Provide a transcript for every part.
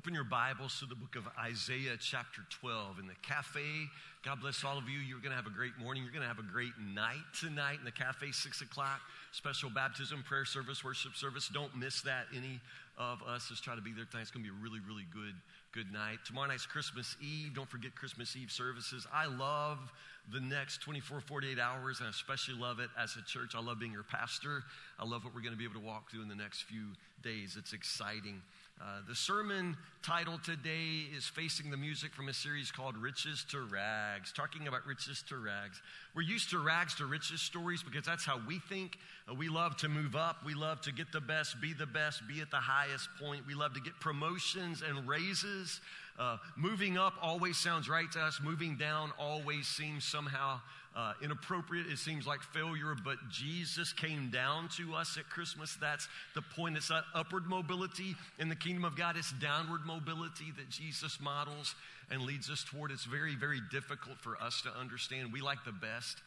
Open your Bibles to the book of Isaiah, chapter 12. In the cafe, God bless all of you. You're going to have a great morning. You're going to have a great night tonight in the cafe, 6 o'clock. Special baptism, prayer service, worship service. Don't miss that. Any of us, just try to be there tonight. It's going to be a really, really good, good night. Tomorrow night's Christmas Eve. Don't forget Christmas Eve services. I love the next 24, 48 hours, and I especially love it as a church. I love being your pastor. I love what we're going to be able to walk through in the next few days. It's exciting. Uh, the sermon title today is Facing the Music from a series called Riches to Rags, talking about riches to rags. We're used to rags to riches stories because that's how we think. Uh, we love to move up. We love to get the best, be the best, be at the highest point. We love to get promotions and raises. Uh, moving up always sounds right to us. Moving down always seems somehow uh, inappropriate. It seems like failure, but Jesus came down to us at Christmas. That's the point. It's not upward mobility in the kingdom of God, it's downward mobility that Jesus models and leads us toward. It's very, very difficult for us to understand. We like the best.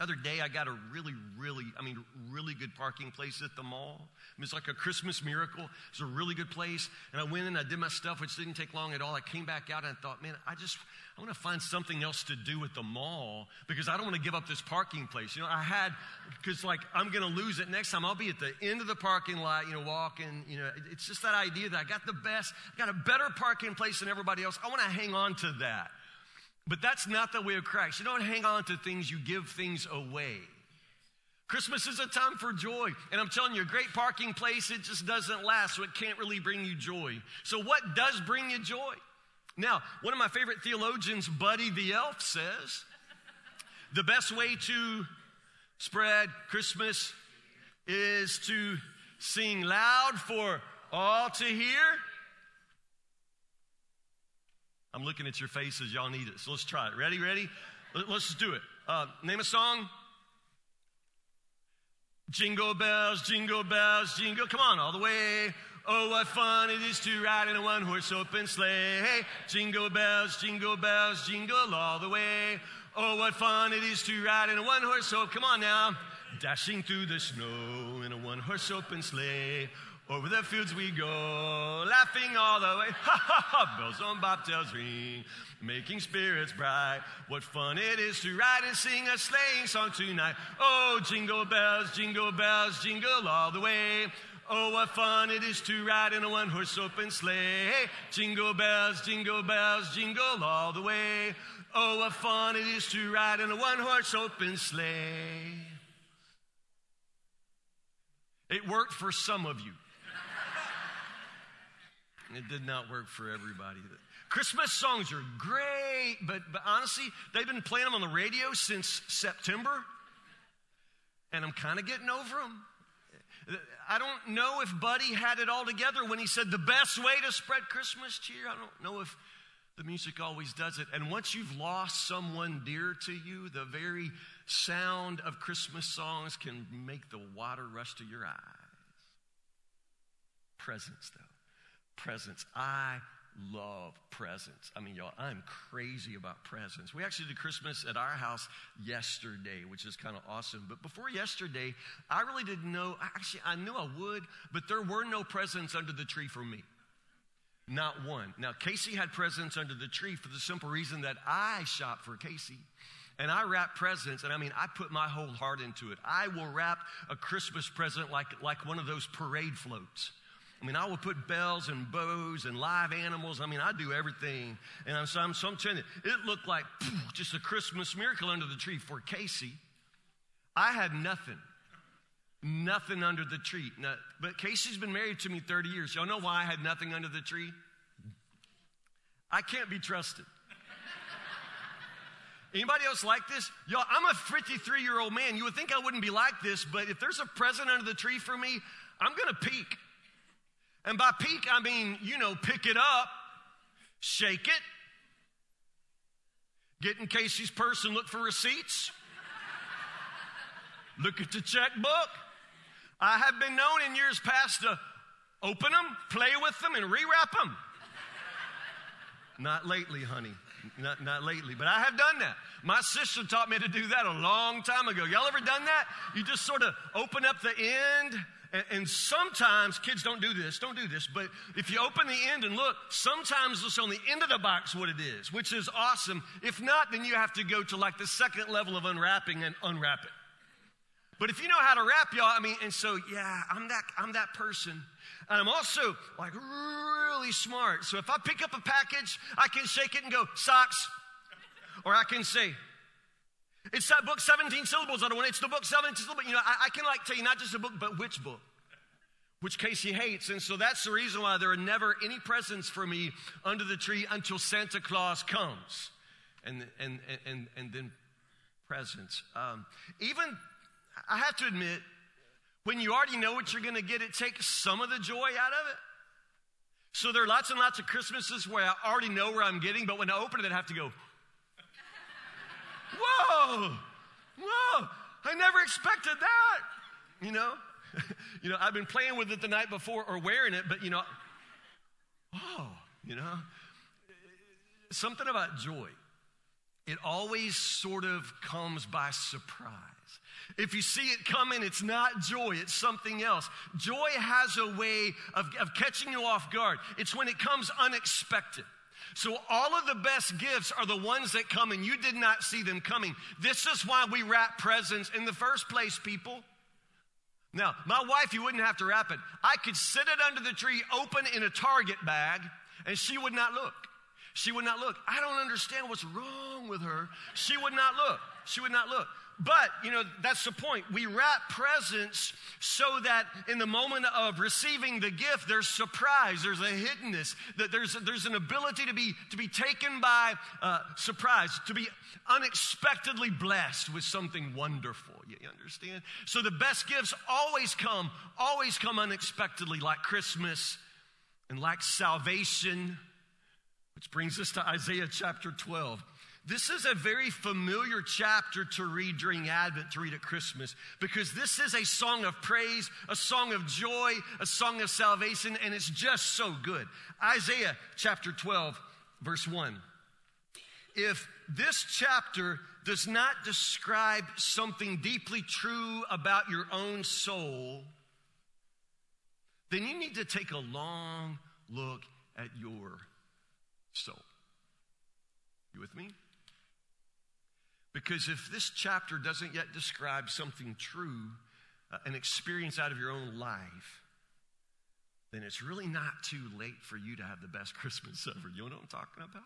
Other day, I got a really, really, I mean, really good parking place at the mall. It was like a Christmas miracle. It's a really good place. And I went in, I did my stuff, which didn't take long at all. I came back out and I thought, man, I just, I want to find something else to do at the mall because I don't want to give up this parking place. You know, I had, because like, I'm going to lose it next time. I'll be at the end of the parking lot, you know, walking. You know, it's just that idea that I got the best, I got a better parking place than everybody else. I want to hang on to that. But that's not the way of Christ. You don't hang on to things, you give things away. Christmas is a time for joy. And I'm telling you, a great parking place, it just doesn't last, so it can't really bring you joy. So, what does bring you joy? Now, one of my favorite theologians, Buddy the Elf, says the best way to spread Christmas is to sing loud for all to hear I'm looking at your faces. Y'all need it. So let's try it. Ready? Ready? Let's do it. Uh, name a song. Jingle bells, jingle bells, jingle. Come on, all the way. Oh, what fun it is to ride in a one horse open sleigh. Hey, jingle bells, jingle bells, jingle all the way. Oh, what fun it is to ride in a one horse open. Come on now. Dashing through the snow in a one horse open sleigh. Over the fields we go, laughing all the way. Ha ha ha, bells on bobtails ring, making spirits bright. What fun it is to ride and sing a sleighing song tonight. Oh, jingle bells, jingle bells, jingle all the way. Oh, what fun it is to ride in a one horse open sleigh. Jingle bells, jingle bells, jingle all the way. Oh, what fun it is to ride in a one horse open sleigh. It worked for some of you. It did not work for everybody. Christmas songs are great, but, but honestly, they've been playing them on the radio since September, and I'm kind of getting over them. I don't know if Buddy had it all together when he said the best way to spread Christmas cheer. I don't know if the music always does it. And once you've lost someone dear to you, the very sound of Christmas songs can make the water rush to your eyes. Presents, though presents. I love presents. I mean, y'all, I'm crazy about presents. We actually did Christmas at our house yesterday, which is kind of awesome. But before yesterday, I really didn't know. Actually, I knew I would, but there were no presents under the tree for me. Not one. Now, Casey had presents under the tree for the simple reason that I shop for Casey. And I wrap presents, and I mean, I put my whole heart into it. I will wrap a Christmas present like, like one of those parade floats. I mean, I will put bells and bows and live animals. I mean, I do everything. And I'm, so I'm, so I'm telling you, it looked like poof, just a Christmas miracle under the tree for Casey. I had nothing. Nothing under the tree. But Casey's been married to me 30 years. Y'all know why I had nothing under the tree? I can't be trusted. Anybody else like this? Y'all, I'm a 53 year old man. You would think I wouldn't be like this, but if there's a present under the tree for me, I'm going to peek. And by peek, I mean, you know, pick it up, shake it, get in Casey's purse and look for receipts, look at the checkbook. I have been known in years past to open them, play with them, and rewrap them. Not lately, honey. Not, not lately, but I have done that. My sister taught me to do that a long time ago. Y'all ever done that? You just sort of open up the end and, and, sometimes kids don't do this, don't do this, but if you open the end and look, sometimes it's on the end of the box what it is, which is awesome. If not, then you have to go to like the second level of unwrapping and unwrap it. But if you know how to wrap, y'all, I mean, and so yeah, I'm that I'm that person. And I'm also like really smart. So if I pick up a package, I can shake it and go, socks. Or I can say, it's that book 17 syllables. I don't want it's the book 17 syllables. You know, I, I can like tell you not just a book, but which book which Casey hates. And so that's the reason why there are never any presents for me under the tree until Santa Claus comes. And, and, and, and then presents. Um, even, I have to admit, when you already know what you're going to get, it takes some of the joy out of it. So there are lots and lots of Christmases where I already know where I'm getting, but when I open it, I have to go, whoa, whoa, I never expected that. You know, you know, I've been playing with it the night before or wearing it, but you know, oh, you know, something about joy. It always sort of comes by surprise. If you see it coming, it's not joy, it's something else. Joy has a way of, of catching you off guard. It's when it comes unexpected. So, all of the best gifts are the ones that come and you did not see them coming. This is why we wrap presents in the first place, people. Now, my wife, you wouldn't have to wrap it. I could sit it under the tree open in a Target bag, and she would not look. She would not look. I don't understand what's wrong with her. She would not look. She would not look. But, you know, that's the point. We wrap presents so that in the moment of receiving the gift, there's surprise, there's a hiddenness, that there's, there's an ability to be, to be taken by uh, surprise, to be unexpectedly blessed with something wonderful. You understand? So the best gifts always come, always come unexpectedly, like Christmas and like salvation, which brings us to Isaiah chapter 12. This is a very familiar chapter to read during Advent, to read at Christmas, because this is a song of praise, a song of joy, a song of salvation, and it's just so good. Isaiah chapter 12, verse 1. If this chapter does not describe something deeply true about your own soul, then you need to take a long look at your soul. You with me? Because if this chapter doesn't yet describe something true, uh, an experience out of your own life, then it's really not too late for you to have the best Christmas ever. You know what I'm talking about?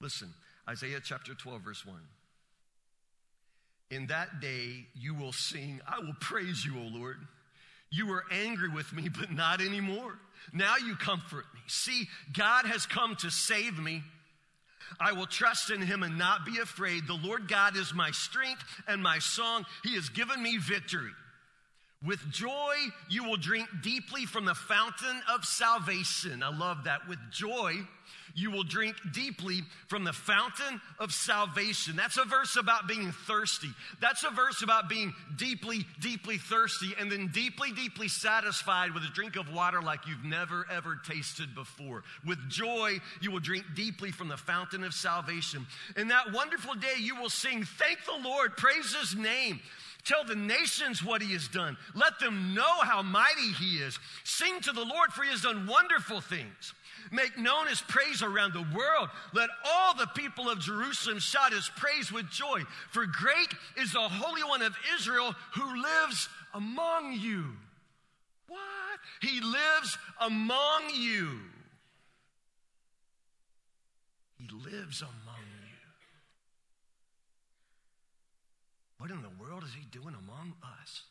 Listen, Isaiah chapter 12, verse 1. In that day you will sing, I will praise you, O Lord. You were angry with me, but not anymore. Now you comfort me. See, God has come to save me. I will trust in him and not be afraid. The Lord God is my strength and my song. He has given me victory. With joy, you will drink deeply from the fountain of salvation. I love that. With joy, you will drink deeply from the fountain of salvation. That's a verse about being thirsty. That's a verse about being deeply, deeply thirsty and then deeply, deeply satisfied with a drink of water like you've never, ever tasted before. With joy, you will drink deeply from the fountain of salvation. In that wonderful day, you will sing, Thank the Lord, praise his name. Tell the nations what he has done. Let them know how mighty he is. Sing to the Lord, for he has done wonderful things. Make known his praise around the world. Let all the people of Jerusalem shout his praise with joy. For great is the Holy One of Israel who lives among you. What? He lives among you. He lives among What in the world is he doing among us?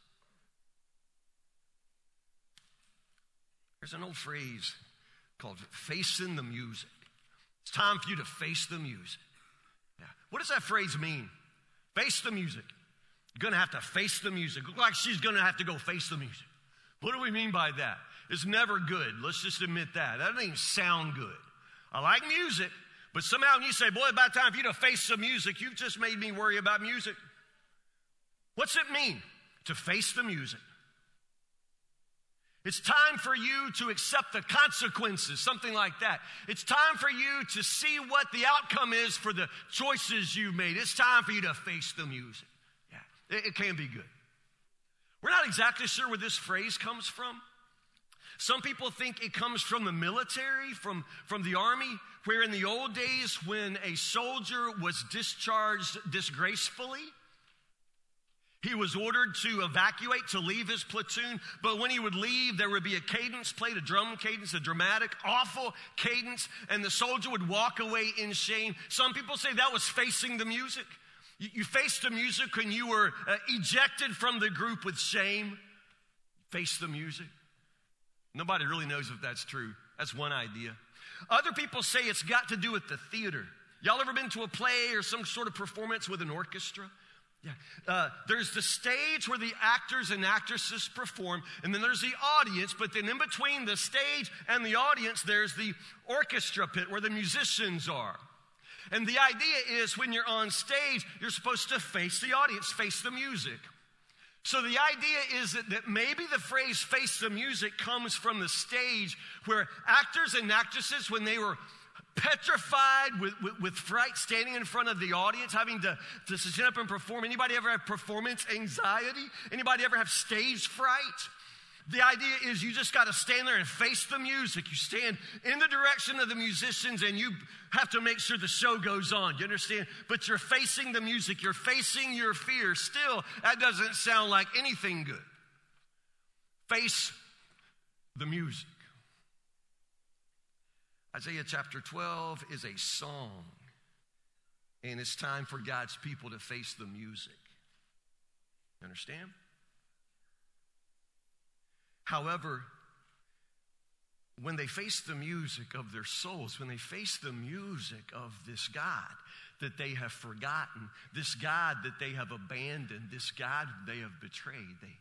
There's an old phrase called facing the music. It's time for you to face the music. Yeah. What does that phrase mean? Face the music. You're going to have to face the music. Look like she's going to have to go face the music. What do we mean by that? It's never good. Let's just admit that. That doesn't even sound good. I like music, but somehow when you say, boy, about time for you to face the music, you've just made me worry about music. What's it mean to face the music? It's time for you to accept the consequences, something like that. It's time for you to see what the outcome is for the choices you've made. It's time for you to face the music. Yeah, it, it can be good. We're not exactly sure where this phrase comes from. Some people think it comes from the military, from, from the army, where in the old days, when a soldier was discharged disgracefully, he was ordered to evacuate, to leave his platoon, but when he would leave, there would be a cadence played, a drum cadence, a dramatic, awful cadence, and the soldier would walk away in shame. Some people say that was facing the music. You, you faced the music when you were uh, ejected from the group with shame. Face the music. Nobody really knows if that's true. That's one idea. Other people say it's got to do with the theater. Y'all ever been to a play or some sort of performance with an orchestra? Uh, there's the stage where the actors and actresses perform, and then there's the audience, but then in between the stage and the audience, there's the orchestra pit where the musicians are. And the idea is when you're on stage, you're supposed to face the audience, face the music. So the idea is that, that maybe the phrase face the music comes from the stage where actors and actresses, when they were petrified with, with, with, fright standing in front of the audience having to, to stand up and perform anybody ever have performance anxiety anybody ever have stage fright the idea is you just got to stand there and face the music. You stand in the direction of the musicians and you have to make sure the show goes on. You understand? But you're facing the music, you're facing your fear. Still, that doesn't sound like anything good. Face the music. Isaiah chapter 12 is a song, and it's time for God's people to face the music. You understand? However, when they face the music of their souls, when they face the music of this God that they have forgotten, this God that they have abandoned, this God they have betrayed, they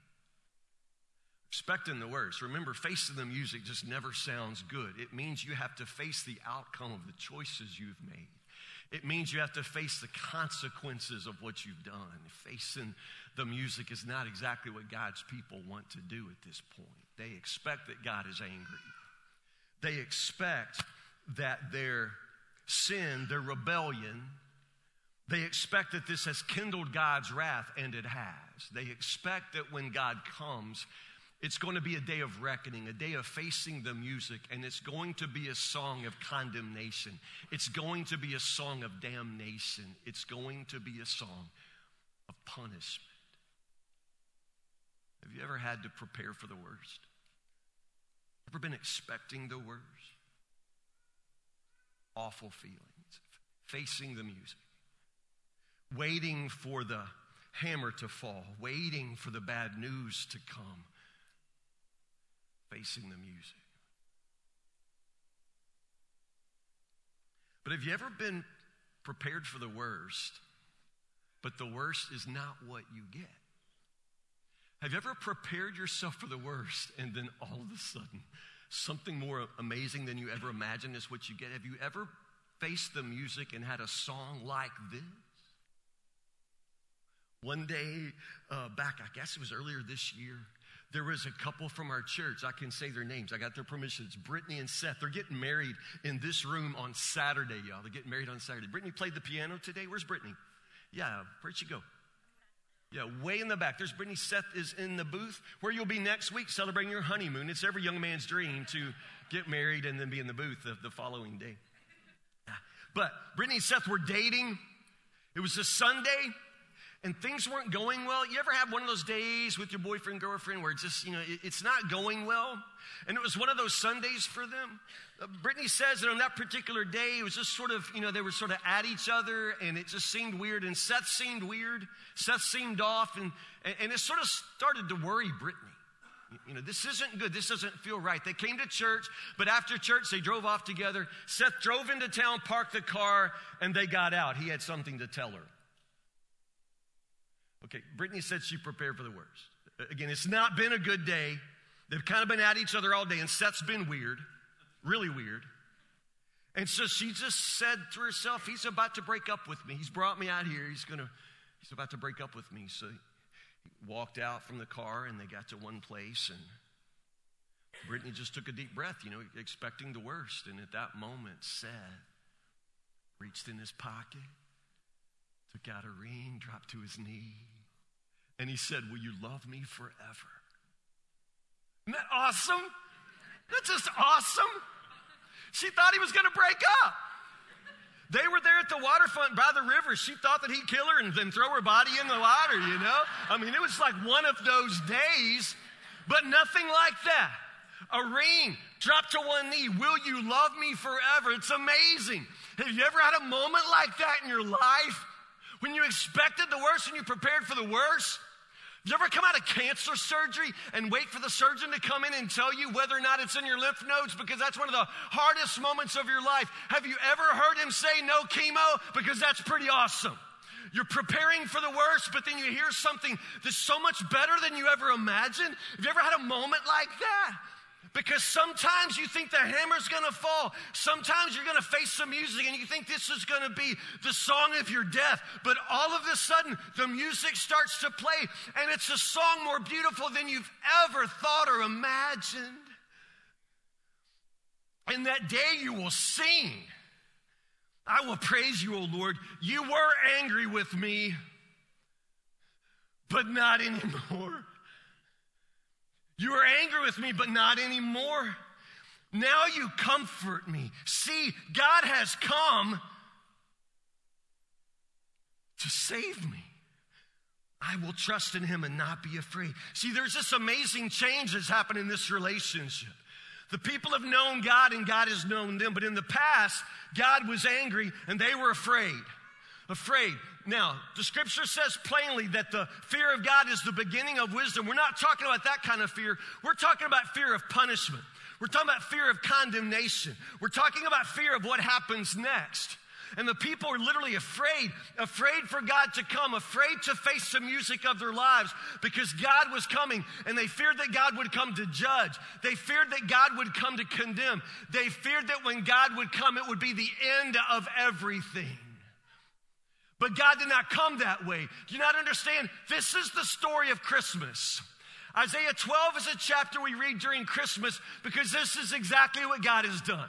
expecting the worst. Remember, facing the music just never sounds good. It means you have to face the outcome of the choices you've made. It means you have to face the consequences of what you've done. Facing the music is not exactly what God's people want to do at this point. They expect that God is angry. They expect that their sin, their rebellion, they expect that this has kindled God's wrath, and it has. They expect that when God comes, it's going to be a day of reckoning, a day of facing the music, and it's going to be a song of condemnation. It's going to be a song of damnation. It's going to be a song of punishment. Have you ever had to prepare for the worst? Ever been expecting the worst? Awful feelings, facing the music, waiting for the hammer to fall, waiting for the bad news to come, facing the music. But have you ever been prepared for the worst, but the worst is not what you get? Have you ever prepared yourself for the worst and then all of a sudden something more amazing than you ever imagined is what you get? Have you ever faced the music and had a song like this? One day uh, back, I guess it was earlier this year, there was a couple from our church. I can say their names. I got their permission. It's Brittany and Seth. They're getting married in this room on Saturday, y'all. They're getting married on Saturday. Brittany played the piano today. Where's Brittany? Yeah, where'd she go? Yeah, way in the back. There's Brittany. Seth is in the booth where you'll be next week celebrating your honeymoon. It's every young man's dream to get married and then be in the booth the, the following day. But Brittany and Seth were dating. It was a Sunday and things weren't going well. You ever have one of those days with your boyfriend, girlfriend where it's just, you know, it's not going well? And it was one of those Sundays for them. Uh, Brittany says that on that particular day, it was just sort of, you know, they were sort of at each other and it just seemed weird. And Seth seemed weird. Seth seemed off. And, and it sort of started to worry Brittany. You know, this isn't good. This doesn't feel right. They came to church, but after church, they drove off together. Seth drove into town, parked the car, and they got out. He had something to tell her. Okay, Brittany said she prepared for the worst. Again, it's not been a good day. They've kind of been at each other all day, and Seth's been weird, really weird. And so she just said to herself, He's about to break up with me. He's brought me out here. He's gonna, he's about to break up with me. So he walked out from the car and they got to one place and Brittany just took a deep breath, you know, expecting the worst. And at that moment, Seth reached in his pocket, took out a ring, dropped to his knee, And he said, Will you love me forever? Isn't that awesome? That's just awesome. She thought he was going to break up. They were there at the waterfront by the river. She thought that he'd kill her and then throw her body in the water, you know? I mean, it was like one of those days, but nothing like that. A ring, drop to one knee. Will you love me forever? It's amazing. Have you ever had a moment like that in your life? When you expected the worst and you prepared for the worst? Have you ever come out of cancer surgery and wait for the surgeon to come in and tell you whether or not it's in your lymph nodes? Because that's one of the hardest moments of your life. Have you ever heard him say no chemo? Because that's pretty awesome. You're preparing for the worst, but then you hear something that's so much better than you ever imagined. Have you ever had a moment like that? Because sometimes you think the hammer's gonna fall. Sometimes you're gonna face some music and you think this is gonna be the song of your death. But all of a sudden, the music starts to play and it's a song more beautiful than you've ever thought or imagined. And that day you will sing. I will praise you, O Lord. You were angry with me, but not anymore. You were angry with me, but not anymore. Now you comfort me. See, God has come to save me. I will trust in him and not be afraid. See, there's this amazing change that's happened in this relationship. The people have known God and God has known them, but in the past, God was angry and they were afraid. Afraid. Now, the scripture says plainly that the fear of God is the beginning of wisdom. We're not talking about that kind of fear. We're talking about fear of punishment. We're talking about fear of condemnation. We're talking about fear of what happens next. And the people are literally afraid, afraid for God to come, afraid to face the music of their lives because God was coming and they feared that God would come to judge. They feared that God would come to condemn. They feared that when God would come, it would be the end of everything. But God did not come that way. Do you not understand? This is the story of Christmas. Isaiah 12 is a chapter we read during Christmas because this is exactly what God has done.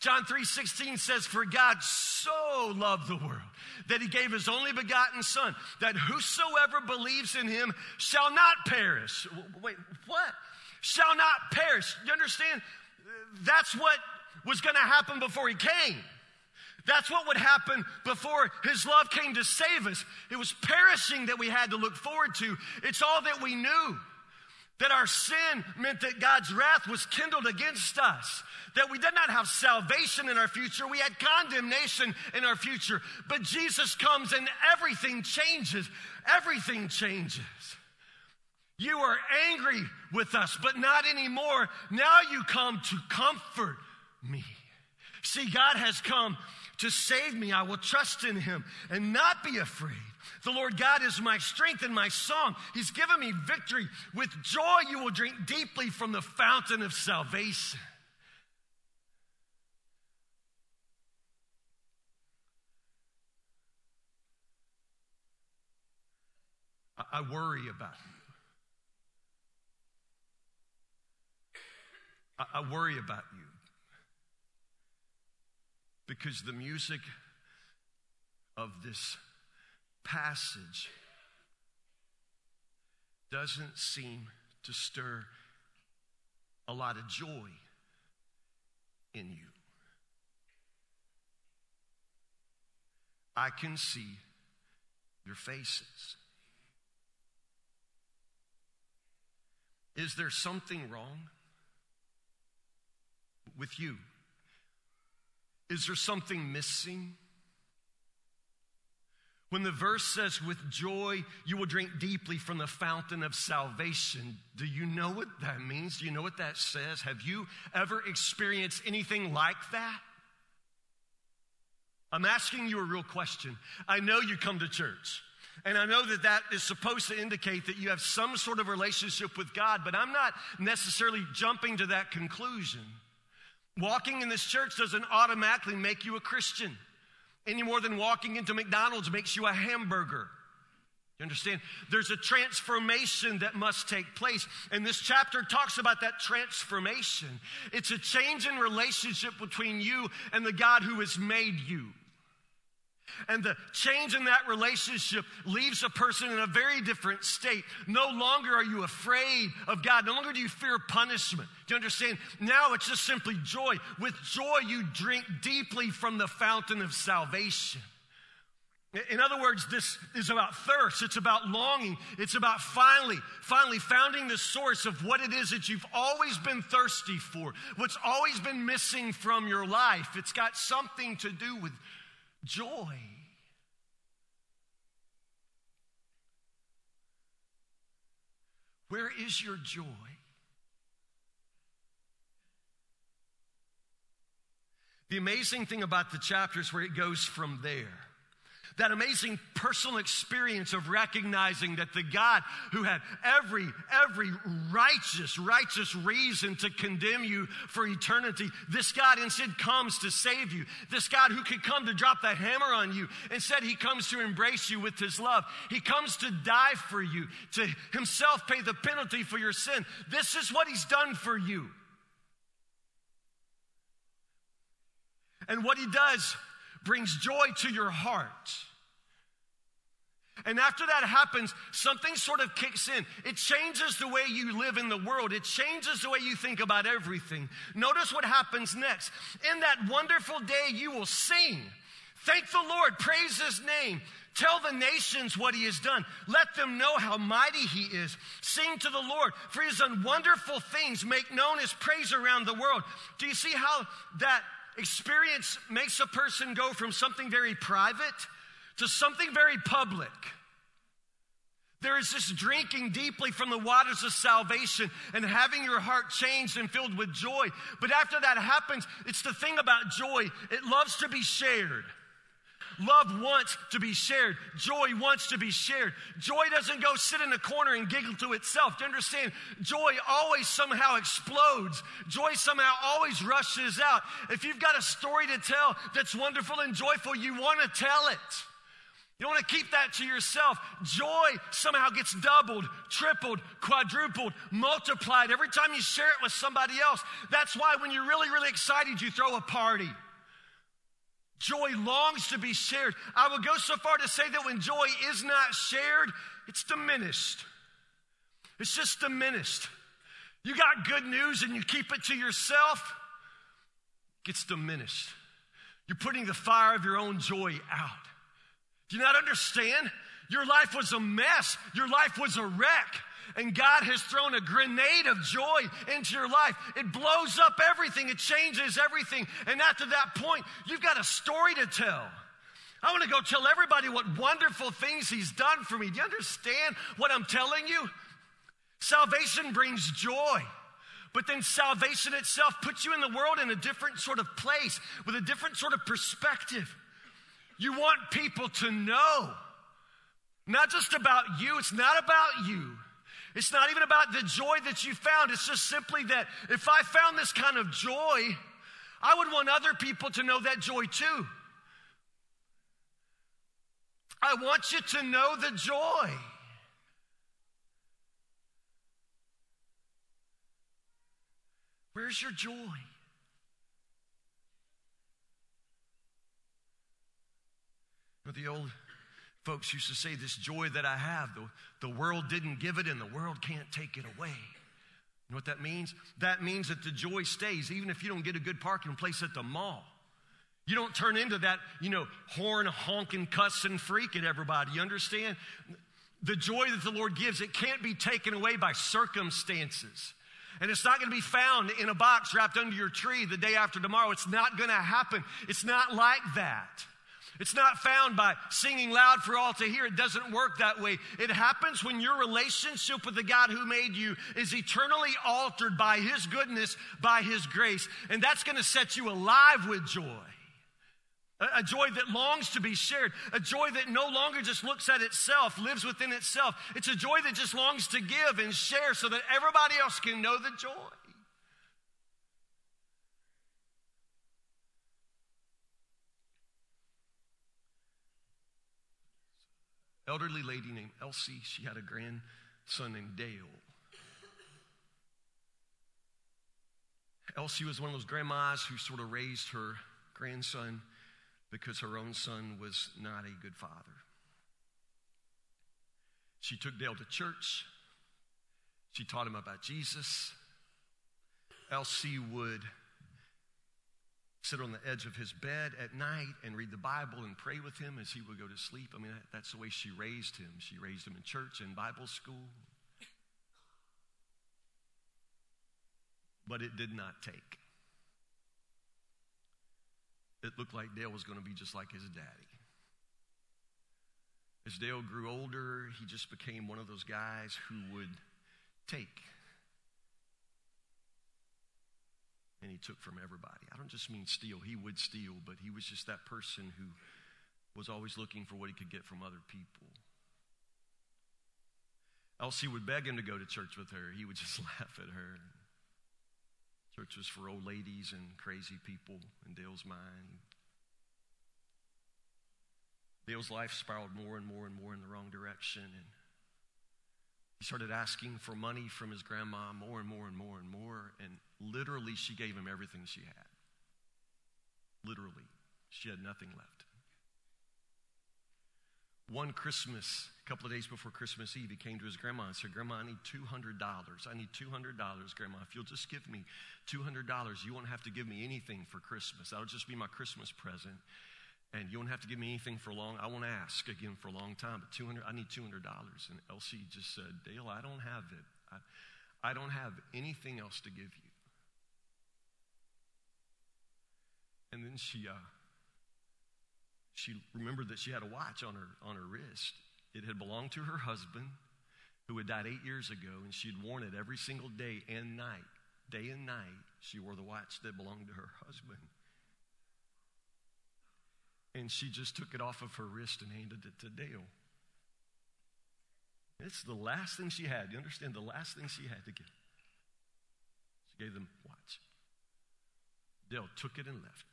John 3:16 says for God so loved the world that he gave his only begotten son that whosoever believes in him shall not perish. Wait, what? Shall not perish. You understand? That's what was going to happen before he came. That's what would happen before his love came to save us. It was perishing that we had to look forward to. It's all that we knew. That our sin meant that God's wrath was kindled against us. That we did not have salvation in our future. We had condemnation in our future. But Jesus comes and everything changes. Everything changes. You are angry with us, but not anymore. Now you come to comfort me. See, God has come to save me. I will trust in him and not be afraid. The Lord God is my strength and my song. He's given me victory. With joy, you will drink deeply from the fountain of salvation. I worry about you. I worry about you because the music of this passage doesn't seem to stir a lot of joy in you. I can see your faces. Is there something wrong with you? Is there something missing? When the verse says, with joy you will drink deeply from the fountain of salvation, do you know what that means? Do you know what that says? Have you ever experienced anything like that? I'm asking you a real question. I know you come to church. And I know that that is supposed to indicate that you have some sort of relationship with God, but I'm not necessarily jumping to that conclusion. Walking in this church doesn't automatically make you a Christian any more than walking into McDonald's makes you a hamburger. You understand? There's a transformation that must take place. And this chapter talks about that transformation. It's a change in relationship between you and the God who has made you. And the change in that relationship leaves a person in a very different state. No longer are you afraid of God. No longer do you fear punishment. Do you understand? Now it's just simply joy. With joy, you drink deeply from the fountain of salvation. In other words, this is about thirst. It's about longing. It's about finally, finally finding the source of what it is that you've always been thirsty for, what's always been missing from your life. It's got something to do with joy. Where is your joy? The amazing thing about the chapters where it goes from there that amazing personal experience of recognizing that the God who had every, every righteous, righteous reason to condemn you for eternity, this God instead comes to save you. This God who could come to drop that hammer on you, instead he comes to embrace you with his love. He comes to die for you, to himself pay the penalty for your sin. This is what he's done for you. And what he does brings joy to your heart. And after that happens, something sort of kicks in. It changes the way you live in the world. It changes the way you think about everything. Notice what happens next. In that wonderful day, you will sing. Thank the Lord. Praise his name. Tell the nations what he has done. Let them know how mighty he is. Sing to the Lord, for he has done wonderful things. Make known his praise around the world. Do you see how that experience makes a person go from something very private to something very public. There is this drinking deeply from the waters of salvation and having your heart changed and filled with joy. But after that happens, it's the thing about joy, it loves to be shared. Love wants to be shared. Joy wants to be shared. Joy doesn't go sit in a corner and giggle to itself. Do you understand? Joy always somehow explodes. Joy somehow always rushes out. If you've got a story to tell that's wonderful and joyful, you want to tell it. You want to keep that to yourself. Joy somehow gets doubled, tripled, quadrupled, multiplied every time you share it with somebody else. That's why when you're really, really excited, you throw a party. Joy longs to be shared. I would go so far to say that when joy is not shared, it's diminished. It's just diminished. You got good news and you keep it to yourself, it gets diminished. You're putting the fire of your own joy out. Do you not understand? Your life was a mess. Your life was a wreck. And God has thrown a grenade of joy into your life. It blows up everything, it changes everything. And after that point, you've got a story to tell. I want to go tell everybody what wonderful things He's done for me. Do you understand what I'm telling you? Salvation brings joy. But then salvation itself puts you in the world in a different sort of place with a different sort of perspective. You want people to know, not just about you, it's not about you. It's not even about the joy that you found. It's just simply that if I found this kind of joy, I would want other people to know that joy too. I want you to know the joy. Where's your joy? But the old folks used to say, This joy that I have, the, the world didn't give it and the world can't take it away. You know what that means? That means that the joy stays, even if you don't get a good parking place at the mall. You don't turn into that, you know, horn honking, cussing freak at everybody. You understand? The joy that the Lord gives, it can't be taken away by circumstances. And it's not going to be found in a box wrapped under your tree the day after tomorrow. It's not going to happen. It's not like that. It's not found by singing loud for all to hear. It doesn't work that way. It happens when your relationship with the God who made you is eternally altered by His goodness, by His grace. And that's going to set you alive with joy. A, joy that longs to be shared. A joy that no longer just looks at itself, lives within itself. It's a joy that just longs to give and share so that everybody else can know the joy. Elderly lady named Elsie. She had a grandson named Dale. Elsie was one of those grandmas who sort of raised her grandson. because her own son was not a good father. She took Dale to church. She taught him about Jesus. Elsie would sit on the edge of his bed at night and read the Bible and pray with him as he would go to sleep. I mean, that's the way she raised him. She raised him in church and Bible school. But it did not take. It looked like Dale was going to be just like his daddy. As Dale grew older, he just became one of those guys who would take and he took from everybody. I don't just mean steal, he would steal, but he was just that person who was always looking for what he could get from other people. Elsie would beg him to go to church with her. He would just laugh at her. Church was for old ladies and crazy people in Dale's mind. Dale's life spiraled more and more and more in the wrong direction. And he started asking for money from his grandma more and more and more and more. And literally, she gave him everything she had. Literally, she had nothing left. One Christmas, a couple of days before Christmas Eve, he came to his grandma and said, Grandma, I need $200. I need $200, Grandma. If you'll just give me $200, you won't have to give me anything for Christmas. That'll just be my Christmas present and you won't have to give me anything for long. I won't ask again for a long time, but 200, I need $200. And Elsie just said, Dale, I don't have it. I, I don't have anything else to give you. And then she, uh, she remembered that she had a watch on her, on her wrist. It had belonged to her husband, who had died eight years ago, and she had worn it every single day and night. Day and night, she wore the watch that belonged to her husband. And she just took it off of her wrist and handed it to Dale. It's the last thing she had. You understand? The last thing she had to give. She gave them watch. Dale took it and left.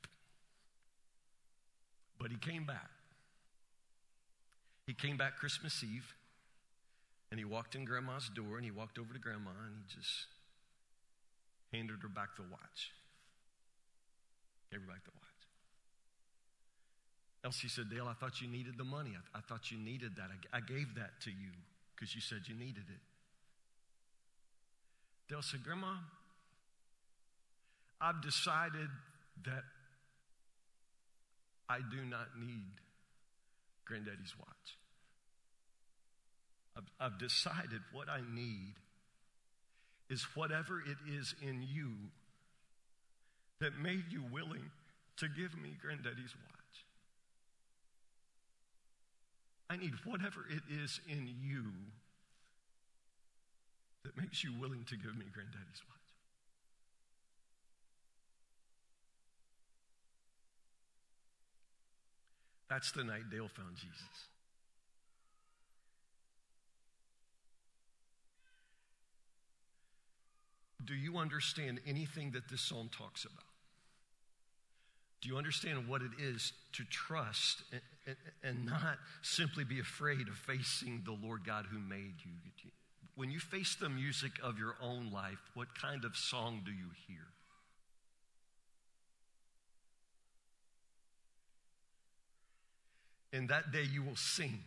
But he came back. He came back Christmas Eve and he walked in grandma's door and he walked over to grandma and he just handed her back the watch. Gave her back the watch. Elsie said, Dale, I thought you needed the money. I, I thought you needed that. I, I gave that to you because you said you needed it. Dale said, Grandma, I've decided that I do not need Granddaddy's watch. I've, I've decided what I need is whatever it is in you that made you willing to give me Granddaddy's watch. I need whatever it is in you that makes you willing to give me granddaddy's watch. That's the night Dale found Jesus. Do you understand anything that this psalm talks about? Do you understand what it is to trust and, and, not simply be afraid of facing the Lord God who made you? When you face the music of your own life, what kind of song do you hear? And that day you will sing.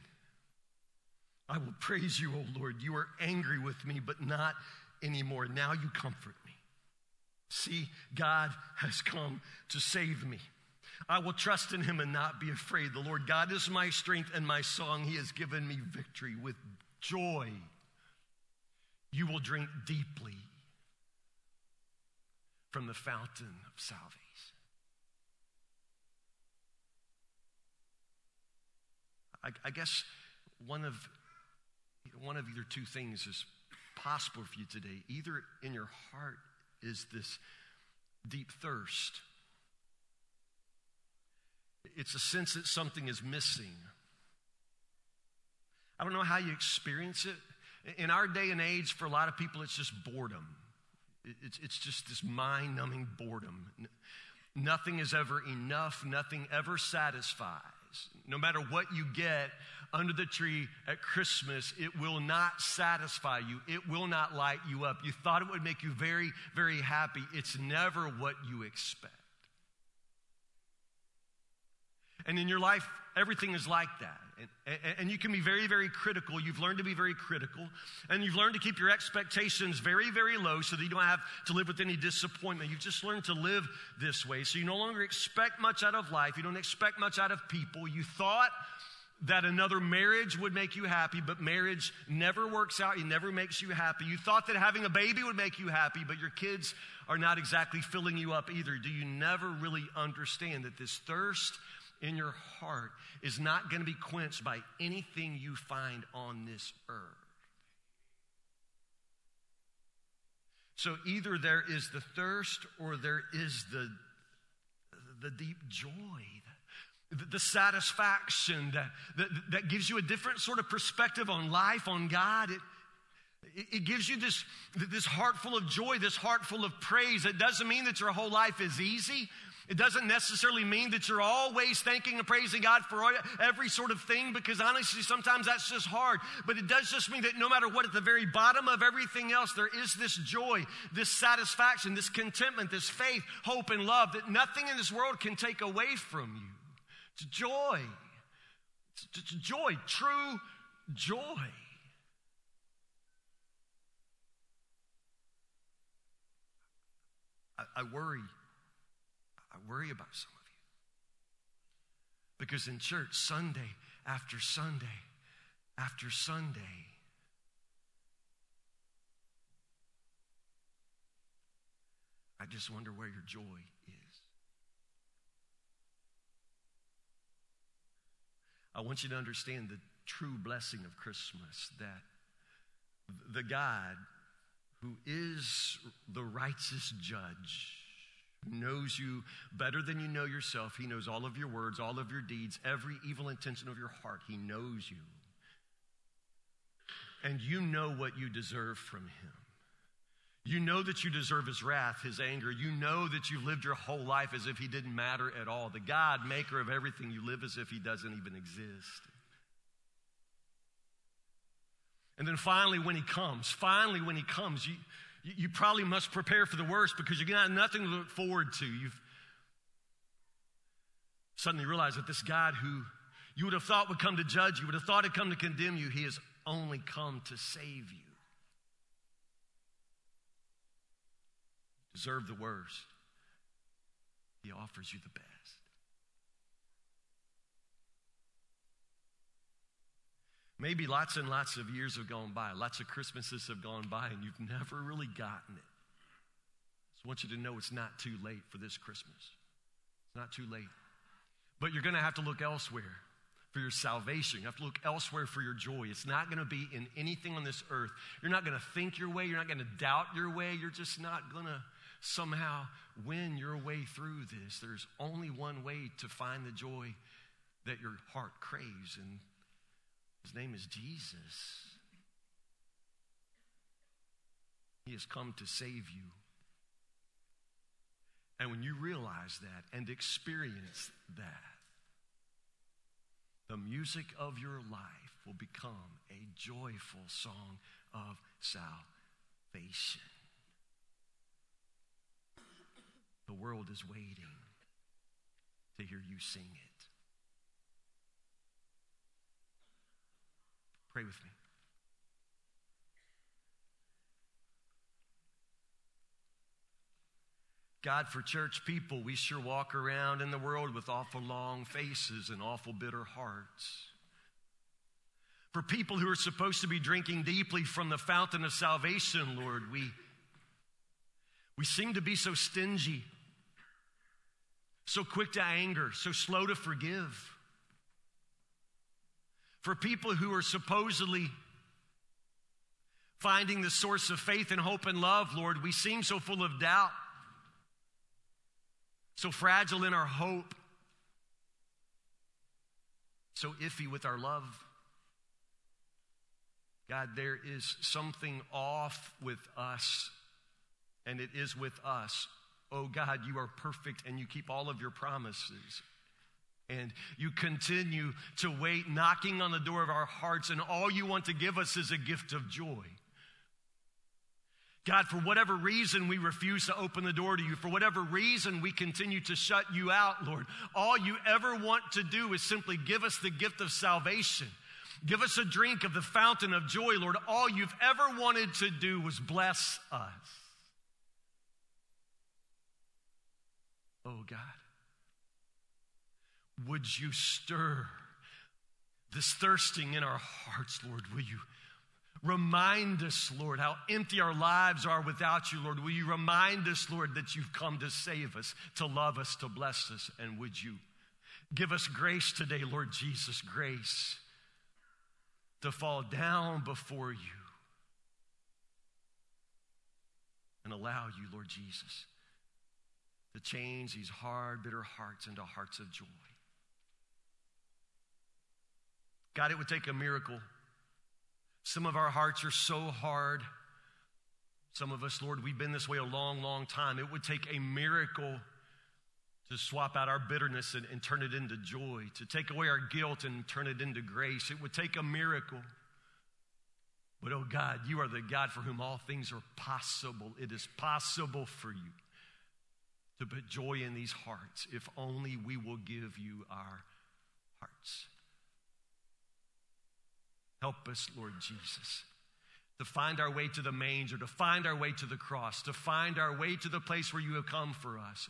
I will praise you, O Lord. You are angry with me, but not anymore. Now you comfort. See, God has come to save me. I will trust in him and not be afraid. The Lord God is my strength and my song. He has given me victory with joy. You will drink deeply from the fountain of salvation. I, I guess one of, one of either two things is possible for you today. Either in your heart is this deep thirst. It's a sense that something is missing. I don't know how you experience it. In our day and age, for a lot of people, it's just boredom. It's, it's just this mind numbing boredom. Nothing is ever enough, nothing ever satisfies. No matter what you get under the tree at Christmas, it will not satisfy you. It will not light you up. You thought it would make you very, very happy. It's never what you expect. And in your life, everything is like that. And, and, and, you can be very, very critical. You've learned to be very critical. And you've learned to keep your expectations very, very low so that you don't have to live with any disappointment. You've just learned to live this way. So you no longer expect much out of life. You don't expect much out of people. You thought that another marriage would make you happy, but marriage never works out. It never makes you happy. You thought that having a baby would make you happy, but your kids are not exactly filling you up either. Do you never really understand that this thirst in your heart is not going to be quenched by anything you find on this earth? So either there is the thirst or there is the, the deep joy the satisfaction that, that, that, gives you a different sort of perspective on life, on God. It, it gives you this, this heart full of joy, this heart full of praise. It doesn't mean that your whole life is easy. It doesn't necessarily mean that you're always thanking and praising God for every sort of thing, because honestly, sometimes that's just hard. But it does just mean that no matter what, at the very bottom of everything else, there is this joy, this satisfaction, this contentment, this faith, hope, and love that nothing in this world can take away from you. It's joy. It's joy, true joy. I, I worry. I worry about some of you. Because in church, Sunday after Sunday after Sunday, I just wonder where your joy I want you to understand the true blessing of Christmas that the God who is the righteous judge, knows you better than you know yourself. He knows all of your words, all of your deeds, every evil intention of your heart. He knows you. And you know what you deserve from Him. You know that you deserve his wrath, his anger. You know that you've lived your whole life as if he didn't matter at all. The God, maker of everything, you live as if he doesn't even exist. And then finally, when he comes, finally, when he comes, you, you, probably must prepare for the worst because you got nothing to look forward to. You've suddenly realized that this God who you would have thought would come to judge you, would have thought had come to condemn you, he has only come to save you. Deserve the worst, He offers you the best. Maybe lots and lots of years have gone by, lots of Christmases have gone by, and you've never really gotten it. So I want you to know it's not too late for this Christmas. It's not too late. But you're going to have to look elsewhere for your salvation. You have to look elsewhere for your joy. It's not going to be in anything on this earth. You're not going to think your way. You're not going to doubt your way. You're just not going to somehow win your way through this. There's only one way to find the joy that your heart craves, and his name is Jesus. He has come to save you. And when you realize that and experience that, the music of your life will become a joyful song of salvation. The world is waiting to hear you sing it. Pray with me. God, for church people, we sure walk around in the world with awful long faces and awful bitter hearts. For people who are supposed to be drinking deeply from the fountain of salvation, Lord, we, we seem to be so stingy so quick to anger, so slow to forgive. For people who are supposedly finding the source of faith and hope and love, Lord, we seem so full of doubt, so fragile in our hope, so iffy with our love. God, there is something off with us, and it is with us Oh God, you are perfect and you keep all of your promises. And you continue to wait, knocking on the door of our hearts, and all you want to give us is a gift of joy. God, for whatever reason we refuse to open the door to you, for whatever reason we continue to shut you out, Lord, all you ever want to do is simply give us the gift of salvation. Give us a drink of the fountain of joy, Lord. All you've ever wanted to do was bless us. Oh, God, would you stir this thirsting in our hearts, Lord? Will you? Remind us, Lord, how empty our lives are without you, Lord. Will you remind us, Lord, that you've come to save us, to love us, to bless us? And would you give us grace today, Lord Jesus, grace to fall down before you and allow you, Lord Jesus, to change these hard, bitter hearts into hearts of joy. God, it would take a miracle some of our hearts are so hard. Some of us, Lord, we've been this way a long, long time. It would take a miracle to swap out our bitterness and, and, turn it into joy, to take away our guilt and turn it into grace. It would take a miracle. But oh God, you are the God for whom all things are possible. It is possible for you to put joy in these hearts if only we will give you our hearts. Help us, Lord Jesus, to find our way to the manger, to find our way to the cross, to find our way to the place where you have come for us,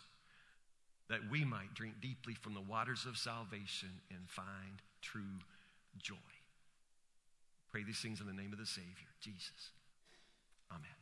that we might drink deeply from the waters of salvation and find true joy. Pray these things in the name of the Savior, Jesus. Amen.